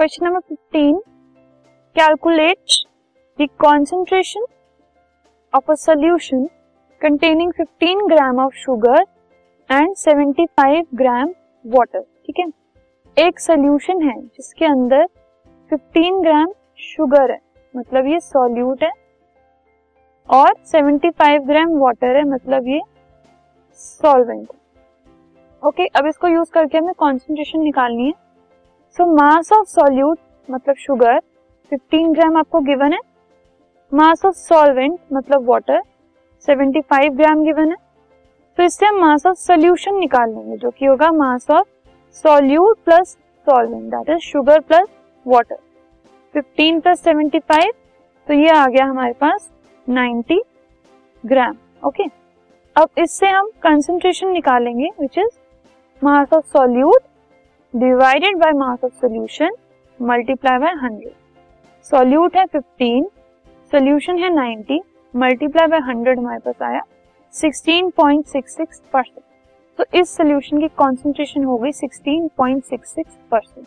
Question number fifteen calculate the concentration of a solution containing 15 gram of sugar and 75 gram water ठीक है? एक solution है जिसके अंदर 15 ग्राम शुगर है मतलब ये सॉल्यूट है और 75 ग्राम वाटर है मतलब ये सॉल्वेंट ओके अब इसको यूज़ करके हमें कॉन्सेंट्रेशन निकालनी है। सो मास ऑफ़ सॉल्यूट मतलब शुगर 15 ग्राम आपको गिवन है. मास ऑफ़ सॉल्वेंट मतलब वाटर 75 ग्राम गिवन है. तो इससे हम मास ऑफ़ सोल्यूशन निकाल लेंगे, जो कि होगा mass of solute plus solvent that is sugar plus water 15 plus 75 तो ये आ गया हमारे पास 90 ग्राम ओके अब इससे हम कंसेंट्रेशन निकालेंगे which is mass of solute divided by mass of solution multiply by hundred. Solute है 15 सोल्यूशन है 90 मल्टीप्लाई बाय हंड्रेड हमारे पास आया 16.66 परसेंट। तो इस सोल्यूशन की कॉन्सेंट्रेशन हो गई 16.66 percent.